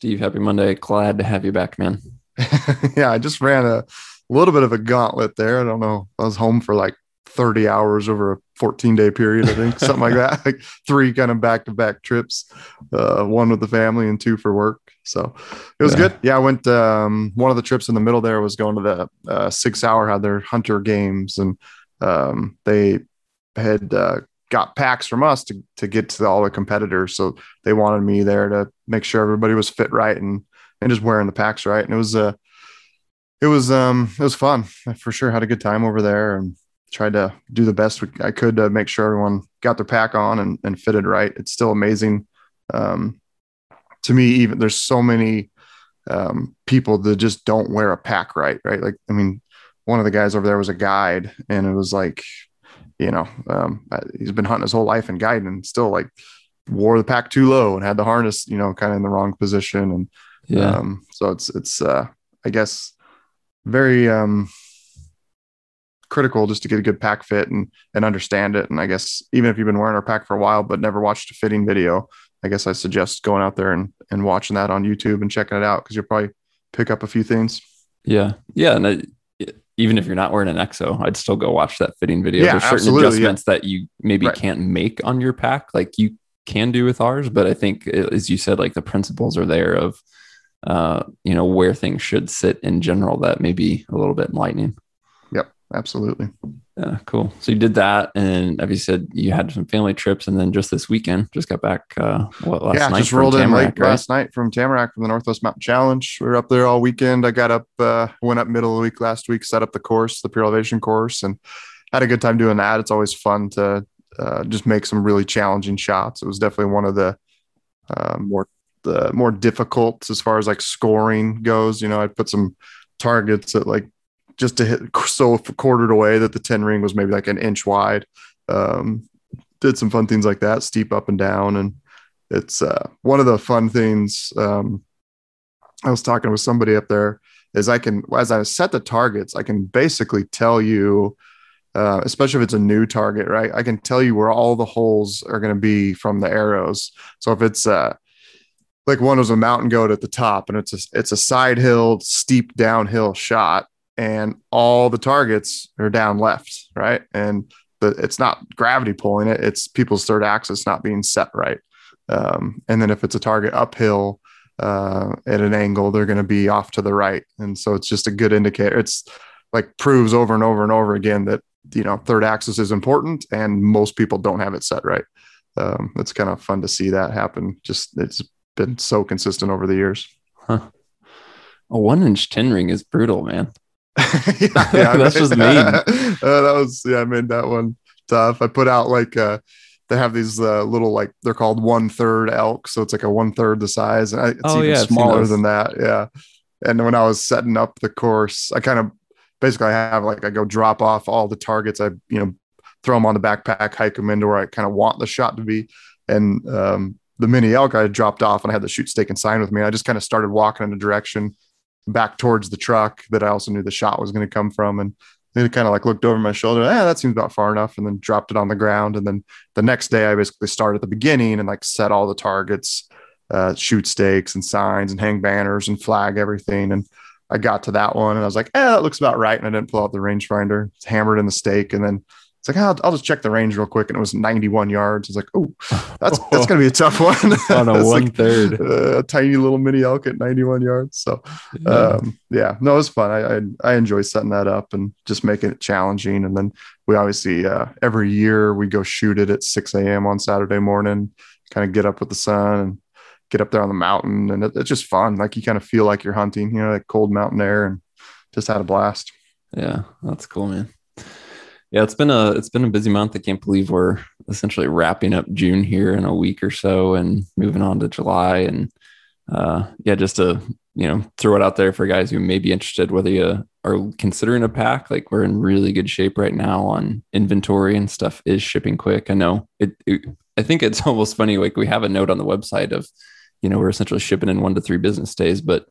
Steve, happy Monday. Glad to have you back, man. yeah, I just ran a little bit of a gauntlet there. I don't know. I was home for like 30 hours over a 14 day period, I think, something like that. Like three kind of back to back trips, uh, one with the family and two for work. So it was yeah. good. Yeah, I went. Um, one of the trips in the middle there was going to the uh, Sig Sauer had their hunter games, and um, they had uh, got packs from us to to get to all the competitors. So they wanted me there to make sure everybody was fit right and and just wearing the packs right. And it was uh it was um it was fun. I for sure had a good time over there and tried to do the best I could to make sure everyone got their pack on and, and fitted right. It's still amazing. Um, to me, even there's so many um, people that just don't wear a pack right, right? Like, I mean, one of the guys over there was a guide, and it was like you know, um, he's been hunting his whole life and guiding and still like wore the pack too low and had the harness, you know, kind of in the wrong position. And yeah, um, so it's, it's, uh, I guess very, um, critical just to get a good pack fit and, and understand it. And I guess even if you've been wearing our pack for a while, but never watched a fitting video, I guess I suggest going out there and, and watching that on YouTube and checking it out. Cause you'll probably pick up a few things. Yeah. Yeah. And I, even if you're not wearing an exo, I'd still go watch that fitting video. Yeah, There's certain adjustments yeah. that you maybe right. can't make on your pack, like you can do with ours. But I think, as you said, like the principles are there of, uh, you know, where things should sit in general. That may be a little bit enlightening. Absolutely. Yeah, cool. So you did that, and as you said, you had some family trips, and then just this weekend, just got back. Uh, what last yeah, night? just rolled in late right? last night from Tamarack from the Northwest Mountain Challenge. We were up there all weekend. I got up, uh, went up middle of the week last week, set up the course, the Pure Elevation course, and had a good time doing that. It's always fun to uh, just make some really challenging shots. It was definitely one of the uh, more the more difficult as far as like scoring goes. You know, I put some targets at like just to hit so quartered away that the 10 ring was maybe like an inch wide. Um, did some fun things like that, steep up and down. And it's uh, one of the fun things. Um, I was talking with somebody up there is I can, as I set the targets, I can basically tell you, uh, especially if it's a new target, right? I can tell you where all the holes are going to be from the arrows. So if it's, uh, like one was a mountain goat at the top and it's a it's a side hill steep downhill shot and all the targets are down left, right? And the, it's not gravity pulling it; it's people's third axis not being set right. Um, and then if it's a target uphill uh, at an angle, they're going to be off to the right, and so it's just a good indicator. It's like proves over and over and over again that you know third axis is important, and most people don't have it set right. Um, it's kind of fun to see that happen. Just it's been so consistent over the years. Huh. A one inch 10 ring is brutal, man. Yeah, yeah that's just mean. uh, that was yeah, I made that one tough. I put out like uh they have these uh, little like they're called one third elk, so it's like a one third the size, and it's oh, even yeah, smaller than that. Yeah, and when I was setting up the course, I kind of basically I have like I go drop off all the targets. I you know throw them on the backpack, hike them into where I kind of want the shot to be, and um, the mini elk I dropped off and I had the shoot stake and sign with me. I just kind of started walking in a direction back towards the truck that I also knew the shot was going to come from. And then kind of like looked over my shoulder, yeah, that seems about far enough, and then dropped it on the ground. And then the next day, I basically started at the beginning and like set all the targets, uh, shoot stakes and signs and hang banners and flag everything. And I got to that one and I was like, eh, that looks about right. And I didn't pull out the rangefinder, hammered in the stake. And then like, oh, I'll, I'll, just check the range real quick. And it was 91 yards. I was like, oh, that's that's going to be a tough one. On a one like, third. Uh, a tiny little mini elk at 91 yards. So, yeah, um, yeah no, it was fun. I, I, I enjoy setting that up and just making it challenging. And then we obviously, uh, every year we go shoot it at 6 a.m. on Saturday morning, kind of get up with the sun and get up there on the mountain. And it, it's just fun. Like you kind of feel like you're hunting, you know, like cold mountain air and just had a blast. Yeah, that's cool, man. Yeah, it's been a it's been a busy month. I can't believe we're essentially wrapping up June here in a week or so and moving on to July. And uh, yeah, just to you know throw it out there for guys who may be interested, whether you are considering a pack, like we're in really good shape right now on inventory and stuff is shipping quick. I know it, it I think it's almost funny. Like we have a note on the website of, you know, we're essentially shipping in one to three business days, but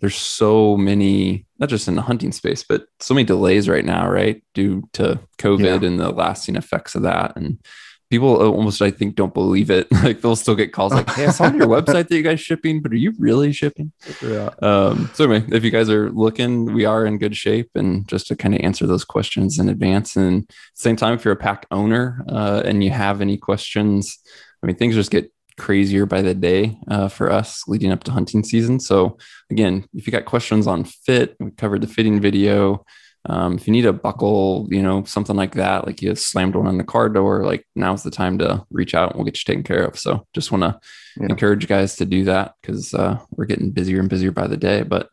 there's so many, not just in the hunting space, but so many delays right now, right? Due to COVID yeah. and the lasting effects of that. And people almost I think don't believe it. Like they'll still get calls like, "Hey, I saw on your website that you guys shipping, but are you really shipping?" Yeah. Um, so anyway, if you guys are looking, we are in good shape, and just to kind of answer those questions in advance. And same time, if you're a pack owner uh, and you have any questions, I mean, things just get crazier by the day uh, for us leading up to hunting season. So again, if you got questions on fit, we covered the fitting video. Um, if you need a buckle, you know, something like that, like you slammed one on the car door, like now's the time to reach out and we'll get you taken care of. So just want to yeah. encourage you guys to do that because uh, we're getting busier and busier by the day. But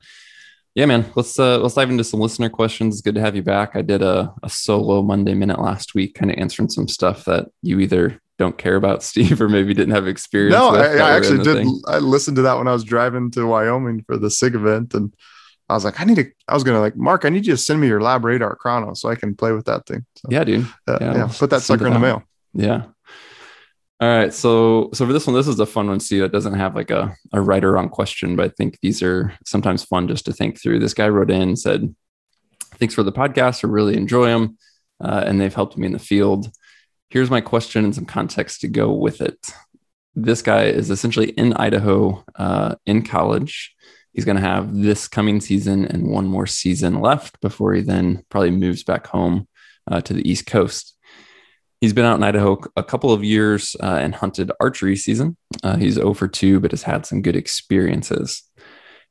yeah, man, let's uh, let's dive into some listener questions. It's good to have you back. I did a, a solo Monday minute last week, kind of answering some stuff that you either don't care about Steve or maybe didn't have experience. No, I, I actually did. Thing. I listened to that when I was driving to Wyoming for the SIG event and I was like, I need to, I was going to like, Mark, I need you to send me your LabRadar chrono so I can play with that thing. So, yeah, dude. Uh, yeah, yeah, put that sucker in the mail. Yeah. All right. So, so for this one, this is a fun one. See, that doesn't have like a, a right or wrong question, but I think these are sometimes fun just to think through. This guy wrote in said, thanks for the podcast. I really enjoy them. Uh, and they've helped me in the field. Here's my question and some context to go with it. This guy is essentially in Idaho uh, in college he's going to have this coming season and one more season left before he then probably moves back home uh, to the East Coast. He's been out in Idaho a couple of years uh, and hunted archery season. Uh, he's over 2, but has had some good experiences.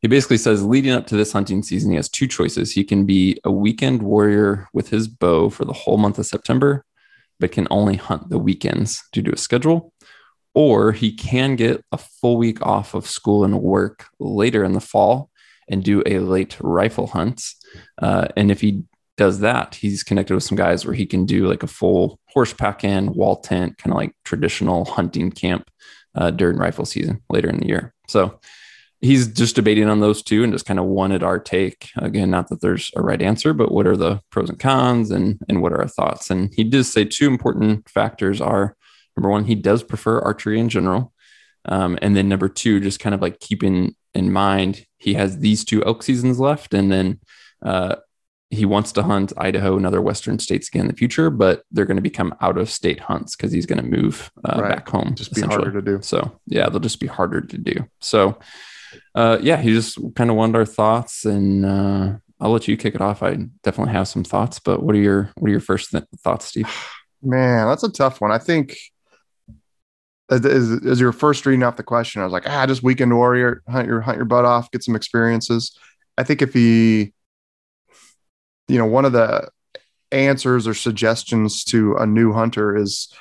He basically says leading up to this hunting season, he has two choices. He can be a weekend warrior with his bow for the whole month of September, but can only hunt the weekends due to a schedule or he can get a full week off of school and work later in the fall and do a late rifle hunt. Uh, and if he does that, he's connected with some guys where he can do like a full horse pack in, wall tent, kind of like traditional hunting camp uh, during rifle season later in the year. So he's just debating on those two and just kind of wanted our take. Again, not that there's a right answer, but what are the pros and cons and, and what are our thoughts? And he did say two important factors are number one, he does prefer archery in general. Um, and then number two, just kind of like keeping in mind he has these two elk seasons left, and then uh, he wants to hunt Idaho and other Western states again in the future, but they're going to become out of state hunts because he's going to move uh, right. back home. Just be harder to do. So yeah, they'll just be harder to do. So uh, yeah, he just kind of wanted our thoughts, and uh, I'll let you kick it off. I definitely have some thoughts, but what are your what are your first th- thoughts, Steve? Man, that's a tough one. I think as, as you were first reading off the question, I was like, ah, just weekend warrior, hunt your hunt your butt off, get some experiences. I think if he, you know, one of the answers or suggestions to a new hunter is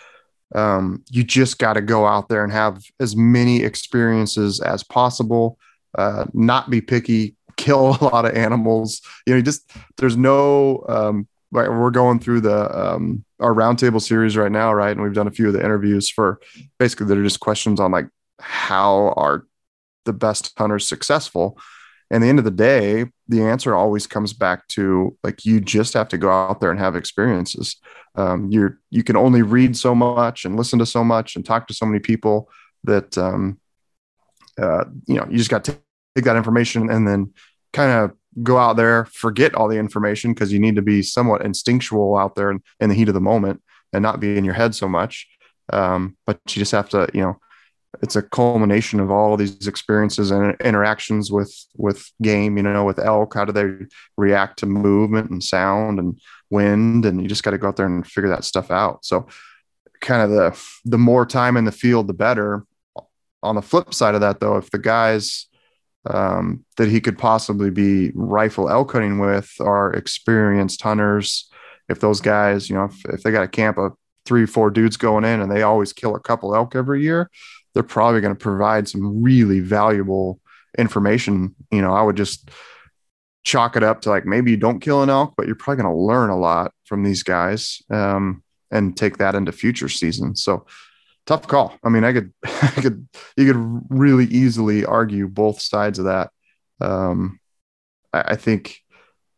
um, you just got to go out there and have as many experiences as possible. Uh, not be picky, kill a lot of animals. You know, just there's no um, right, we're going through the um, our roundtable series right now, right? And we've done a few of the interviews for basically that are just questions on like how are the best hunters successful. And the end of the day, the answer always comes back to like you just have to go out there and have experiences. Um, you're you can only read so much and listen to so much and talk to so many people that um, uh, you know you just got to take that information and then kind of go out there, forget all the information because you need to be somewhat instinctual out there in, in, the heat of the moment and not be in your head so much. Um, but you just have to, you know, it's a culmination of all of these experiences and interactions with with game. You know, with elk, how do they react to movement and sound and wind? And you just got to go out there and figure that stuff out. So, kind of the the more time in the field, the better. On the flip side of that, though, if the guys um, that he could possibly be rifle elk hunting with are experienced hunters. If those guys, you know, if, if they got a camp of three, four dudes going in and they always kill a couple elk every year, they're probably going to provide some really valuable information. You know, I would just chalk it up to like maybe you don't kill an elk, but you're probably going to learn a lot from these guys um, and take that into future seasons. So tough call. I mean, I could, I could, you could really easily argue both sides of that. Um, I, I think,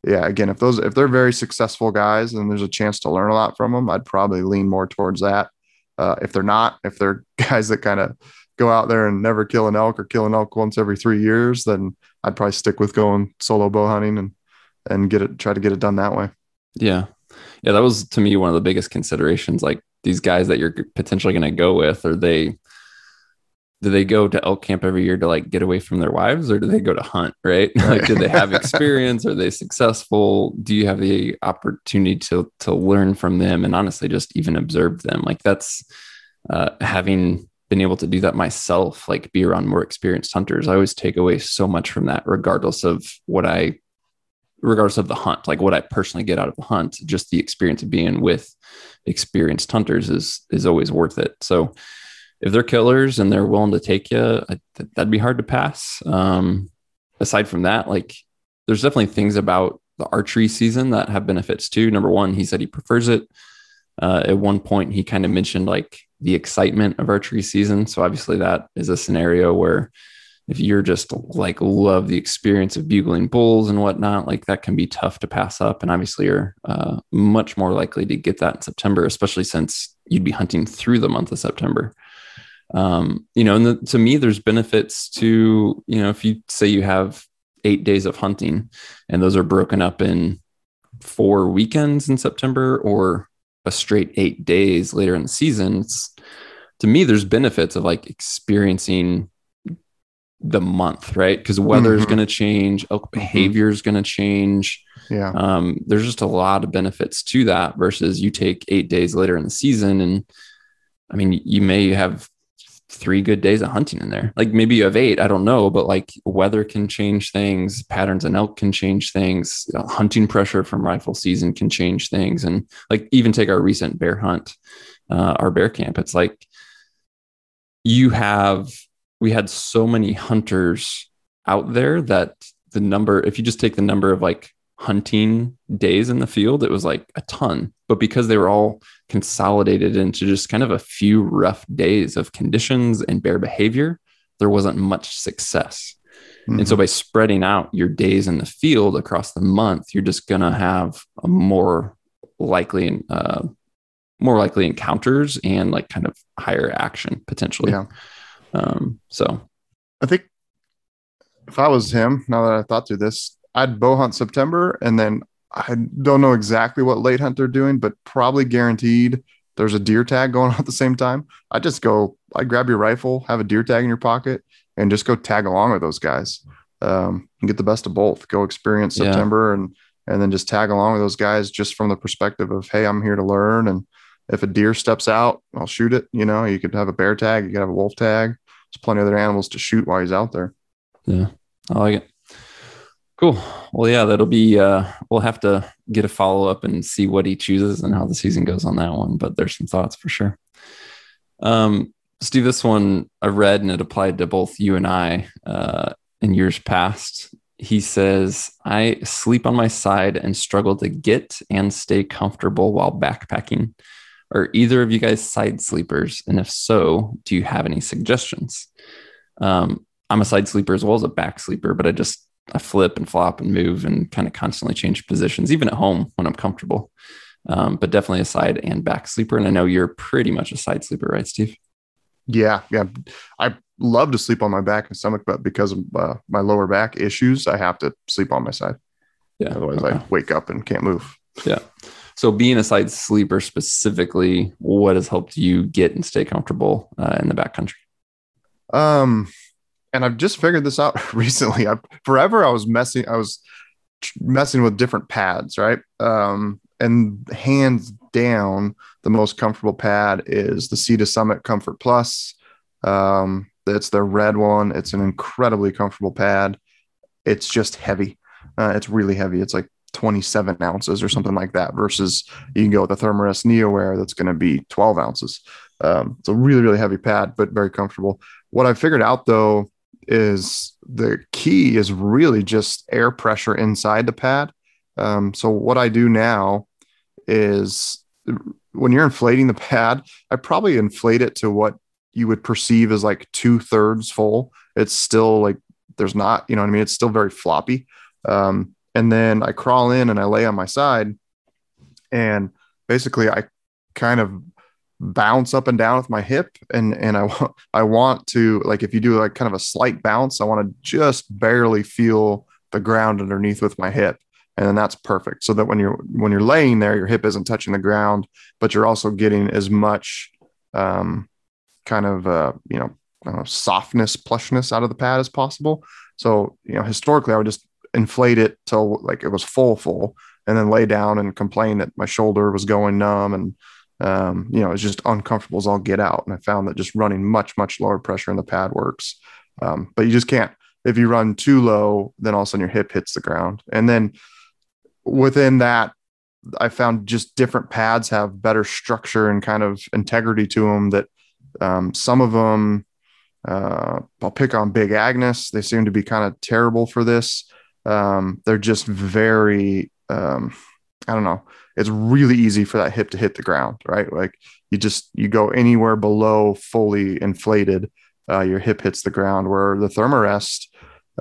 yeah, again, if those, if they're very successful guys and there's a chance to learn a lot from them, I'd probably lean more towards that. Uh, if they're not, if they're guys that kind of go out there and never kill an elk or kill an elk once every three years, then I'd probably stick with going solo bow hunting and, and get it, try to get it done that way. Yeah. Yeah. That was to me one of the biggest considerations. Like these guys that you're potentially going to go with are they do they go to elk camp every year to like get away from their wives or do they go to hunt right, right. like do they have experience? Are they successful? Do you have the opportunity to to learn from them and honestly just even observe them? Like that's uh, having been able to do that myself like be around more experienced hunters i always take away so much from that regardless of what i regardless of the hunt. Like what i personally get out of the hunt just the experience of being with experienced hunters is is always worth it. So if they're killers and they're willing to take you, that'd be hard to pass. Um, aside from that, like there's definitely things about the archery season that have benefits too. Number one, he said he prefers it. Uh, at one point, he kind of mentioned like the excitement of archery season. So obviously, that is a scenario where if you're just like love the experience of bugling bulls and whatnot, like that can be tough to pass up. And obviously, you're uh, much more likely to get that in September, especially since you'd be hunting through the month of September um, you know, and the, to me, there's benefits to, you know, if you say you have eight days of hunting and those are broken up in four weekends in September or a straight eight days later in the season, it's, to me, there's benefits of like experiencing the month, right? Because weather mm-hmm. is going to change, elk mm-hmm. behavior is going to change. Yeah. Um, there's just a lot of benefits to that versus you take eight days later in the season. And I mean, you may have three good days of hunting in there. Like maybe you have eight, I don't know, but like weather can change things, patterns and elk can change things, you know, hunting pressure from rifle season can change things. And like even take our recent bear hunt, uh, our bear camp, it's like you have, we had so many hunters out there that the number, if you just take the number of like hunting days in the field, it was like a ton. But because they were all consolidated into just kind of a few rough days of conditions and bear behavior, there wasn't much success. Mm-hmm. And so mm-hmm. by spreading out your days in the field across the month, you're just going to have a more likely, uh, more likely encounters and like kind of higher action potentially. Yeah. Um, so I think if I was him, now that I thought through this, I'd bow hunt September and then I don't know exactly what late hunt they're doing, but probably guaranteed there's a deer tag going on at the same time. I just go, I grab your rifle, have a deer tag in your pocket, and just go tag along with those guys. Um, and get the best of both. Go experience September yeah. and and then just tag along with those guys just from the perspective of, hey, I'm here to learn. And if a deer steps out, I'll shoot it. You know, you could have a bear tag, you could have a wolf tag. There's plenty of other animals to shoot while he's out there. Yeah, I like it. Cool. Well, yeah, that'll be. Uh, we'll have to get a follow up and see what he chooses and how the season goes on that one. But there's some thoughts for sure. Um, Steve, this one I read and it applied to both you and I uh, in years past. He says, "I sleep on my side and struggle to get and stay comfortable while backpacking. Are either of you guys side sleepers? And if so, do you have any suggestions?" Um, I'm a side sleeper as well as a back sleeper, but I just I flip and flop and move and kind of constantly change positions, even at home when I'm comfortable. Um, but definitely a side and back sleeper. And I know you're pretty much a side sleeper, right, Steve? Yeah, yeah. I love to sleep on my back and stomach, but because of uh, my lower back issues, I have to sleep on my side. Yeah. Otherwise, okay. I wake up and can't move. Yeah. So, being a side sleeper specifically, what has helped you get and stay comfortable uh, in the backcountry? Um, and I've just figured this out recently. I forever I was messing I was messing with different pads, right? Um, and hands down, the most comfortable pad is the Sea to Summit Comfort Plus. Um, it's the red one. It's an incredibly comfortable pad. It's just heavy. Uh, it's really heavy. It's like 27 ounces or something like that. Versus you can go with the Thermarest NeoAir that's going to be 12 ounces. Um, it's a really really heavy pad, but very comfortable. What I figured out though is the key is really just air pressure inside the pad. Um, so what I do now is when you're inflating the pad, I probably inflate it to what you would perceive as like two thirds full. It's still like there's not, you know what I mean? It's still very floppy. Um, and then I crawl in and I lay on my side, and basically I kind of bounce up and down with my hip and and I want I want to like if you do like kind of a slight bounce I want to just barely feel the ground underneath with my hip and then that's perfect. So that when you're when you're laying there, your hip isn't touching the ground, but you're also getting as much um, kind of uh, you know, know softness, plushness out of the pad as possible. So you know, historically, I would just inflate it till like it was full, full, and then lay down and complain that my shoulder was going numb and um, you know, it's just uncomfortable as all get out. And I found that just running much, much lower pressure in the pad works. Um, but you just can't, if you run too low, then all of a sudden your hip hits the ground. And then within that, I found just different pads have better structure and kind of integrity to them that um, some of them, uh, I'll pick on Big Agnes. They seem to be kind of terrible for this. Um, they're just very, um, I don't know. It's really easy for that hip to hit the ground, right? Like you just you go anywhere below fully inflated, uh, your hip hits the ground. Where the Thermarest,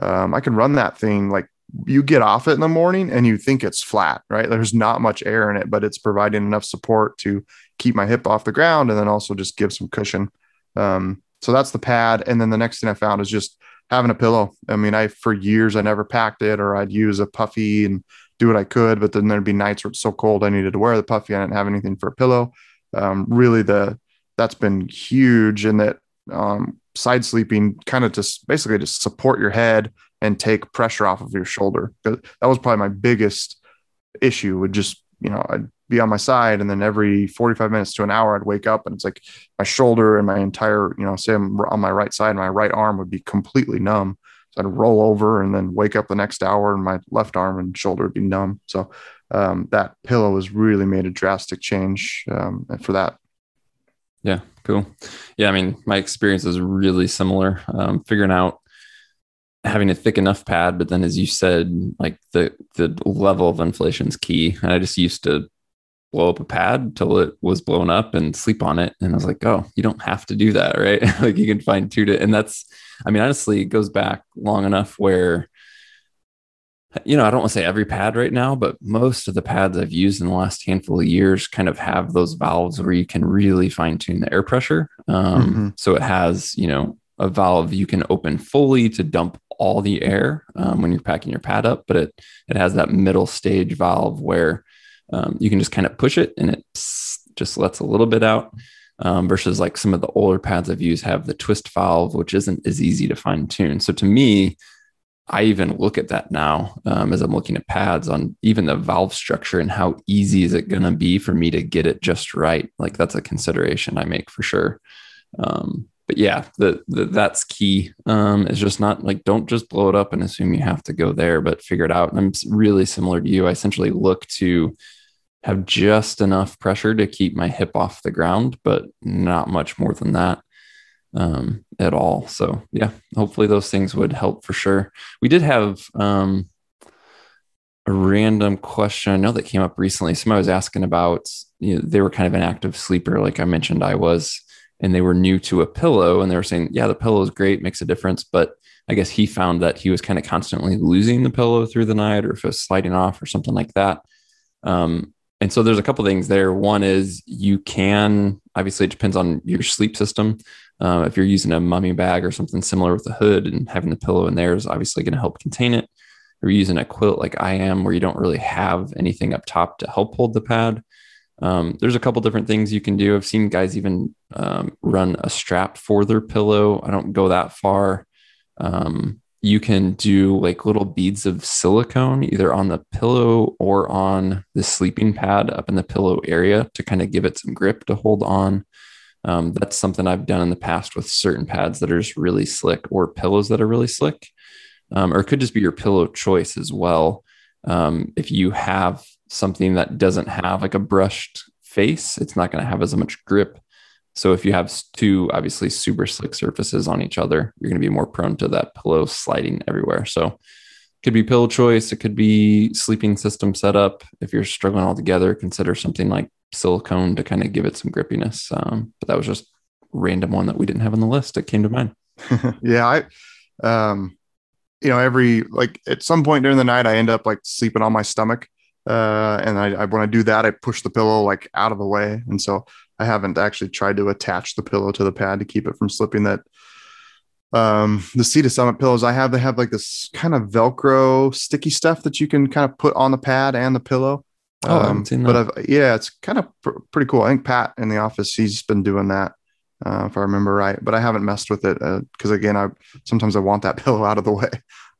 um, I can run that thing like you get off it in the morning and you think it's flat, right? There's not much air in it, but it's providing enough support to keep my hip off the ground and then also just give some cushion. Um, so that's the pad. And then the next thing I found is just having a pillow. I mean, I for years I never packed it, or I'd use a puffy and do what I could, but then there'd be nights where it's so cold I needed to wear the puffy. I didn't have anything for a pillow. Um, really, the that's been huge, in that um, side sleeping kind of just basically just support your head and take pressure off of your shoulder. That was probably my biggest issue. Would just you know I'd be on my side, and then every 45 minutes to an hour, I'd wake up and it's like my shoulder and my entire you know say I'm on my right side, my right arm would be completely numb. So I'd roll over and then wake up the next hour, and my left arm and shoulder would be numb. So um, that pillow has really made a drastic change um, for that. Yeah, cool. Yeah, I mean, my experience is really similar. Um, figuring out having a thick enough pad, but then as you said, like the the level of inflation is key. And I just used to blow up a pad till it was blown up and sleep on it. And I was like, oh, you don't have to do that, right? like you can fine tune it. And that's, I mean, honestly, it goes back long enough where, you know, I don't want to say every pad right now, but most of the pads I've used in the last handful of years kind of have those valves where you can really fine tune the air pressure. Um, mm-hmm. So it has, you know, a valve you can open fully to dump all the air um, when you're packing your pad up, but it it has that middle stage valve where um, you can just kind of push it and it just lets a little bit out. Um, versus like some of the older pads I've used have the twist valve, which isn't as easy to fine tune. So to me, I even look at that now um, as I'm looking at pads on even the valve structure and how easy is it going to be for me to get it just right. Like that's a consideration I make for sure. Um, but yeah, the, the that's key. Um, is just not like don't just blow it up and assume you have to go there, but figure it out. And I'm really similar to you. I essentially look to have just enough pressure to keep my hip off the ground, but not much more than that um, at all. So yeah, hopefully those things would help for sure. We did have um, a random question I know that came up recently. Somebody was asking about you know, they were kind of an active sleeper, like I mentioned I was, and they were new to a pillow, and they were saying, yeah, the pillow is great, makes a difference, but I guess he found that he was kind of constantly losing the pillow through the night, or if it was sliding off, or something like that. Um, and so there's a couple things there. One is you can obviously it depends on your sleep system. Uh, if you're using a mummy bag or something similar with the hood and having the pillow in there is obviously going to help contain it. Or using a quilt like I am, where you don't really have anything up top to help hold the pad. Um, there's a couple different things you can do. I've seen guys even um, run a strap for their pillow. I don't go that far. Um, you can do like little beads of silicone either on the pillow or on the sleeping pad up in the pillow area to kind of give it some grip to hold on. Um, that's something I've done in the past with certain pads that are just really slick or pillows that are really slick. Um, or it could just be your pillow choice as well. Um, if you have something that doesn't have like a brushed face, it's not going to have as much grip so if you have two obviously super slick surfaces on each other, you're going to be more prone to that pillow sliding everywhere. So it could be pillow choice, it could be sleeping system setup. If you're struggling altogether, consider something like silicone to kind of give it some grippiness. Um, but that was just random one that we didn't have on the list. It came to mind. yeah, I um you know, every like at some point during the night I end up like sleeping on my stomach. Uh, and I, I, when I do that, I push the pillow like out of the way, and so I haven't actually tried to attach the pillow to the pad to keep it from slipping. That um, the Sea to Summit pillows I have, they have like this kind of Velcro sticky stuff that you can kind of put on the pad and the pillow. Oh, Um, but. I've, yeah, it's kind of pr- pretty cool. I think Pat in the office, he's been doing that, uh, if I remember right. But I haven't messed with it because again, I sometimes I want that pillow out of the way.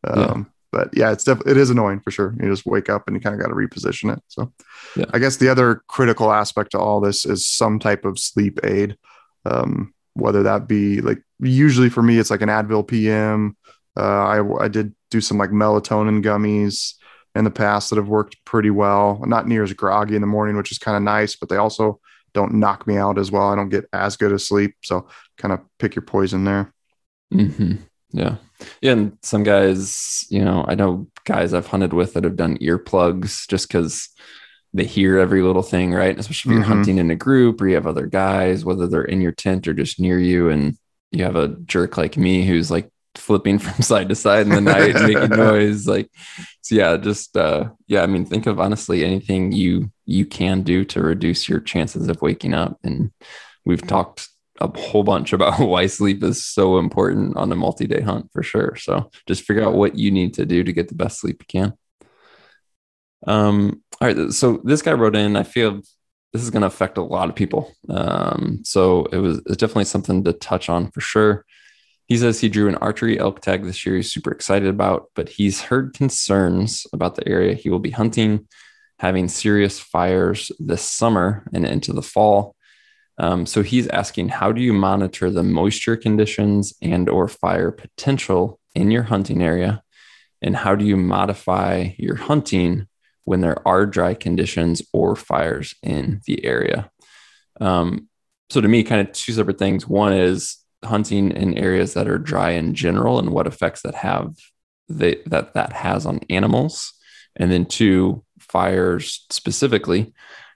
Um, Yeah. But yeah, it's definitely it is annoying for sure. You just wake up and you kind of got to reposition it. So Yeah. I guess the other critical aspect to all this is some type of sleep aid, um, whether that be like usually for me it's like an Advil PM. Uh, I I did do some like melatonin gummies in the past that have worked pretty well. Not near as groggy in the morning, which is kind of nice, but they also don't knock me out as well. I don't get as good a sleep. So kind of pick your poison there. hmm Yeah. Yeah. And some guys, you know, I know guys I've hunted with that have done earplugs just because they hear every little thing, right? Especially if you're Mhm. hunting in a group or you have other guys, whether they're in your tent or just near you, and you have a jerk like me who's like flipping from side to side in the night and making noise. Like, so yeah, just uh yeah, I mean, think of honestly anything you you can do to reduce your chances of waking up. And we've talked a whole bunch about why sleep is so important on a multi-day hunt for sure. So just figure out what you need to do to get the best sleep you can. Um, all right. So this guy wrote in, I feel this is going to affect a lot of people. Um, so it was it's definitely something to touch on for sure. He says he drew an archery elk tag this year he's super excited about, but he's heard concerns about the area he will be hunting, having serious fires this summer and into the fall. Um, so he's asking, how do you monitor the moisture conditions and or fire potential in your hunting area? And how do you modify your hunting when there are dry conditions or fires in the area? Um, so to me, kind of two separate things. One is hunting in areas that are dry in general and what effects that have that that has on animals. And then two, fires specifically.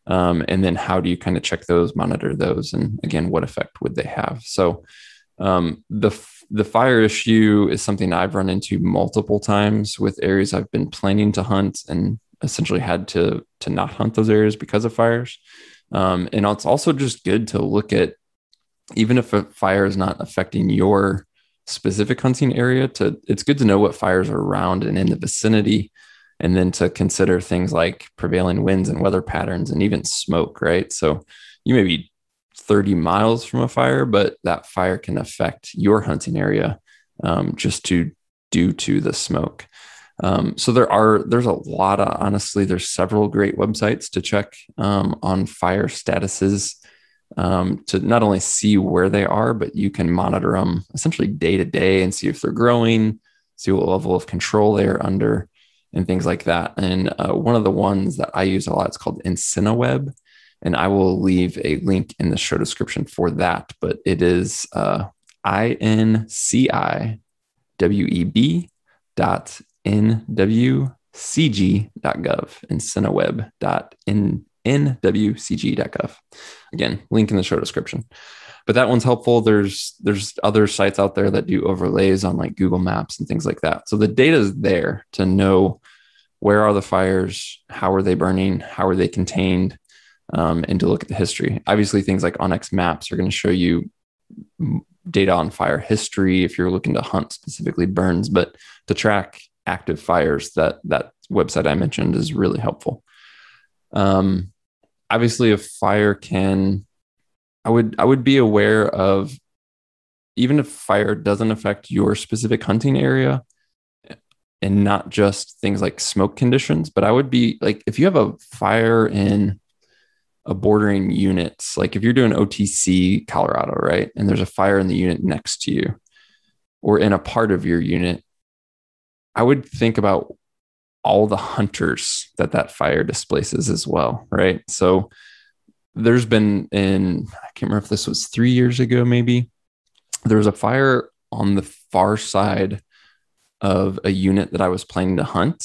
Um, and then how do you kind of check those, monitor those, and again, what effect would they have? So um, the the fire issue is something I've run into multiple times with areas I've been planning to hunt and essentially had to to not hunt those areas because of fires. Um, and it's also just good to look at even if a fire is not affecting your specific hunting area to it's good to know what fires are around and in the vicinity and then to consider things like prevailing winds and weather patterns and even smoke right? So you may be 30 miles from a fire but that fire can affect your hunting area um, just to due to the smoke. Um, so there are there's a lot of honestly there's several great websites to check um, on fire statuses um, to not only see where they are, but you can monitor them essentially day to day and see if they're growing, see what level of control they are under, and things like that. And uh, one of the ones that I use a lot is called InciWeb, and I will leave a link in the show description for that. But it is uh, I N C I W E B dot N W C G dot gov. Again, link in the show description. But that one's helpful. There's there's other sites out there that do overlays on like Google Maps and things like that. So the data is there to know where are the fires, how are they burning, how are they contained, um, and to look at the history. Obviously, things like onX Maps are going to show you data on fire history if you're looking to hunt specifically burns, but to track active fires, that that website I mentioned is really helpful. Um, obviously a fire can i would i would be aware of even if fire doesn't affect your specific hunting area and not just things like smoke conditions but i would be like if you have a fire in a bordering unit like if you're doing otc colorado right and there's a fire in the unit next to you or in a part of your unit i would think about all the hunters that that fire displaces as well, right? So there's been in I can't remember if this was 3 years ago maybe there was a fire on the far side of a unit that I was planning to hunt.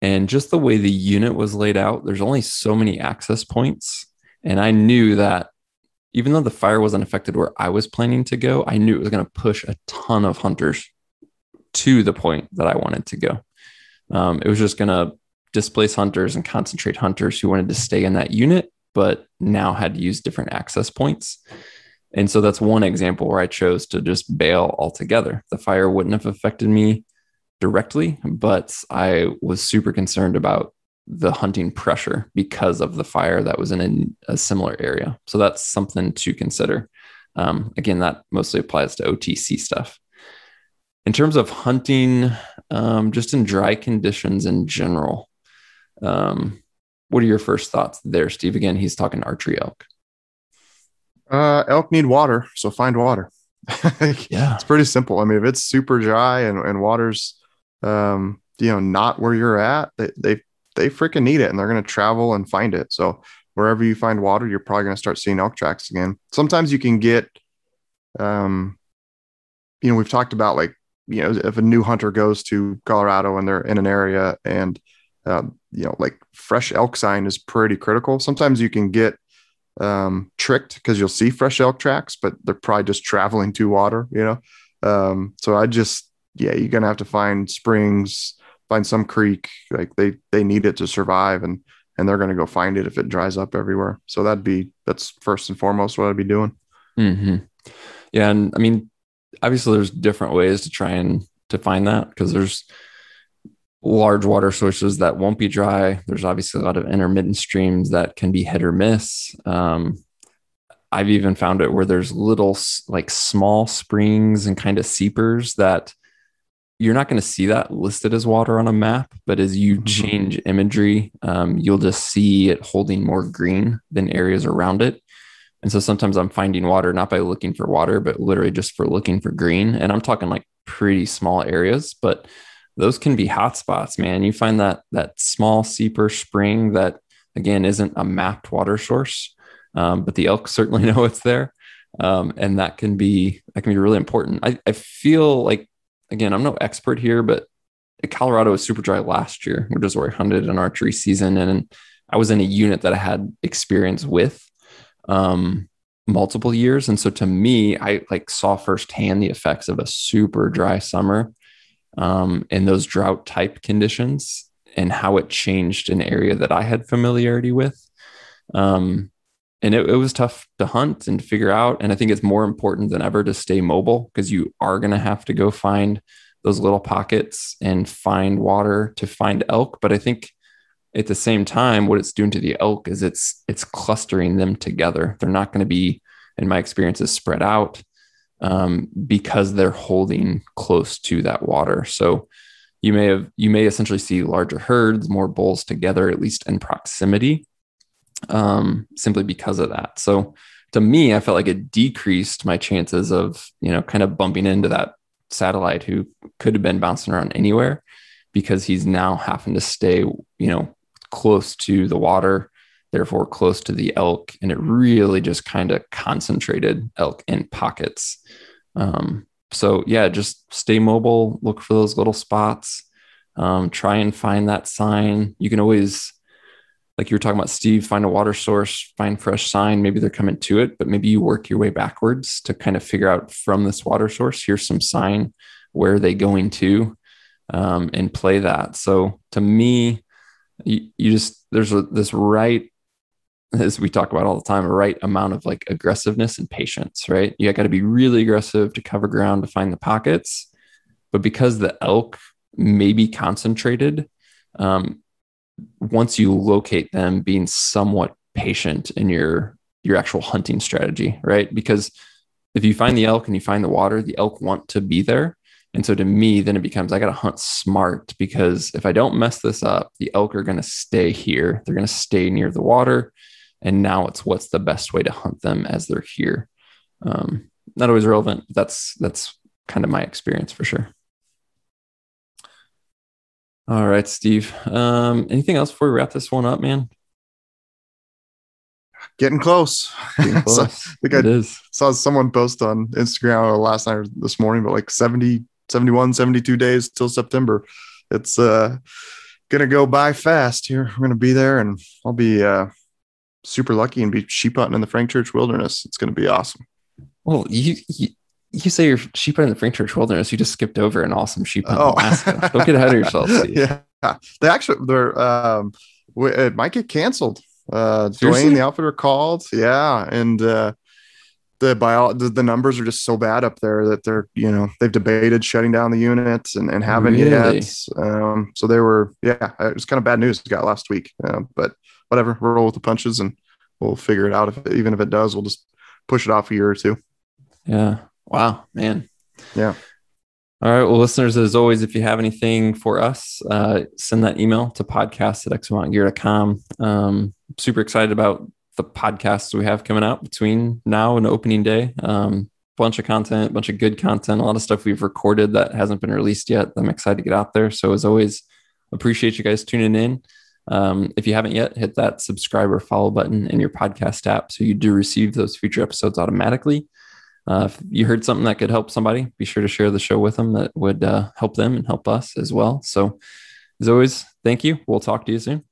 And just the way the unit was laid out there's only so many access points. And I knew that even though the fire wasn't affected where I was planning to go, I knew it was going to push a ton of hunters to the point that I wanted to go. Um, it was just going to displace hunters and concentrate hunters who wanted to stay in that unit, but now had to use different access points. And so that's one example where I chose to just bail altogether. The fire wouldn't have affected me directly, but I was super concerned about the hunting pressure because of the fire that was in a, a similar area. So that's something to consider. Um, again, that mostly applies to OTC stuff. In terms of hunting, um, just in dry conditions in general, um, what are your first thoughts there, Steve? Again, he's talking archery elk. Uh, elk need water, so find water. yeah, it's pretty simple. I mean, if it's super dry and, and water's, um, you know, not where you're at, they they they freaking need it, and they're gonna travel and find it. So wherever you find water, you're probably gonna start seeing elk tracks again. Sometimes you can get, um, you know, we've talked about like you know, if a new hunter goes to Colorado and they're in an area and, um, you know, like fresh elk sign is pretty critical. Sometimes you can get um, tricked because you'll see fresh elk tracks, but they're probably just traveling to water, you know? Um, so I just, yeah, you're going to have to find springs, find some creek, like they, they need it to survive and, and they're going to go find it if it dries up everywhere. So that'd be, that's first and foremost what I'd be doing. Mm-hmm. Yeah. And I mean, obviously there's different ways to try and to find that because there's large water sources that won't be dry. There's obviously a lot of intermittent streams that can be hit or miss. Um, I've even found it where there's little like small springs and kind of seepers that you're not going to see that listed as water on a map, but as you mm-hmm. change imagery, um, you'll just see it holding more green than areas around it. And so sometimes I'm finding water not by looking for water, but literally just for looking for green. And I'm talking like pretty small areas, but those can be hot spots, man. You find that that small seeper spring that again isn't a mapped water source, um, but the elk certainly know it's there, um, and that can be that can be really important. I, I feel like again I'm no expert here, but Colorado was super dry last year, which is where I hunted an archery season, and I was in a unit that I had experience with um, multiple years. And so to me, I like saw firsthand the effects of a super dry summer um, in those drought type conditions and how it changed an area that I had familiarity with. Um, and it, it, was tough to hunt and figure out. And I think it's more important than ever to stay mobile because you are going to have to go find those little pockets and find water to find elk. But I think at the same time, what it's doing to the elk is it's it's clustering them together. They're not going to be, in my experiences, spread out um, because they're holding close to that water. So you may have you may essentially see larger herds, more bulls together, at least in proximity, um, simply because of that. So to me, I felt like it decreased my chances of you know kind of bumping into that satellite who could have been bouncing around anywhere because he's now having to stay you know close to the water, therefore close to the elk. And it really just kind of concentrated elk in pockets. Um, so, yeah, just stay mobile, look for those little spots, um, try and find that sign. You can always, like you were talking about, Steve, find a water source, find fresh sign. Maybe they're coming to it, but maybe you work your way backwards to kind of figure out from this water source, here's some sign. Where are they going to? Um, and play that. So to me, you, you just there's a, this right as we talk about all the time a right amount of like aggressiveness and patience right you got to be really aggressive to cover ground to find the pockets but because the elk may be concentrated um, once you locate them being somewhat patient in your your actual hunting strategy right because if you find the elk and you find the water the elk want to be there and so to me, then it becomes I got to hunt smart because if I don't mess this up, the elk are going to stay here. They're going to stay near the water. And now it's what's the best way to hunt them as they're here. Um, not always relevant. That's that's kind of my experience for sure. All right, Steve. Um, anything else before we wrap this one up, man? Getting close. Getting close. so, I think it I is. saw someone post on Instagram last night or this morning, but like 70 71, 72 days till September. It's uh, gonna go by fast here. We're gonna be there, and I'll be uh, super lucky and be sheep hunting in the Frank Church Wilderness. It's gonna be awesome. Well, you, you you say you're sheep hunting in the Frank Church Wilderness. You just skipped over an awesome sheep hunt oh. Alaska. Don't get ahead of yourself. Steve. Yeah, they actually they're um, it might get canceled. Uh, Seriously? Dwayne, the outfitter, called. Yeah, and uh, the bio the, the numbers are just so bad up there that they're you know they've debated shutting down the units and, and haven't really? yet. Um, so they were yeah it was kind of bad news got last week, uh, but whatever roll with the punches and we'll figure it out. If even if it does, we'll just push it off a year or two. Yeah. Wow, man. Yeah. All right. Well, listeners, as always, if you have anything for us, uh, send that email to podcast at exomountaingear.com. Um, super excited about the podcasts we have coming out between now and opening day. Um, bunch of content, a bunch of good content, a lot of stuff we've recorded that hasn't been released yet. I'm excited to get out there. So as always, appreciate you guys tuning in. Um, if you haven't yet, hit that subscribe or follow button in your podcast app so you do receive those future episodes automatically. Uh, if you heard something that could help somebody, be sure to share the show with them. That would uh, help them and help us as well. So, as always, thank you. We'll talk to you soon.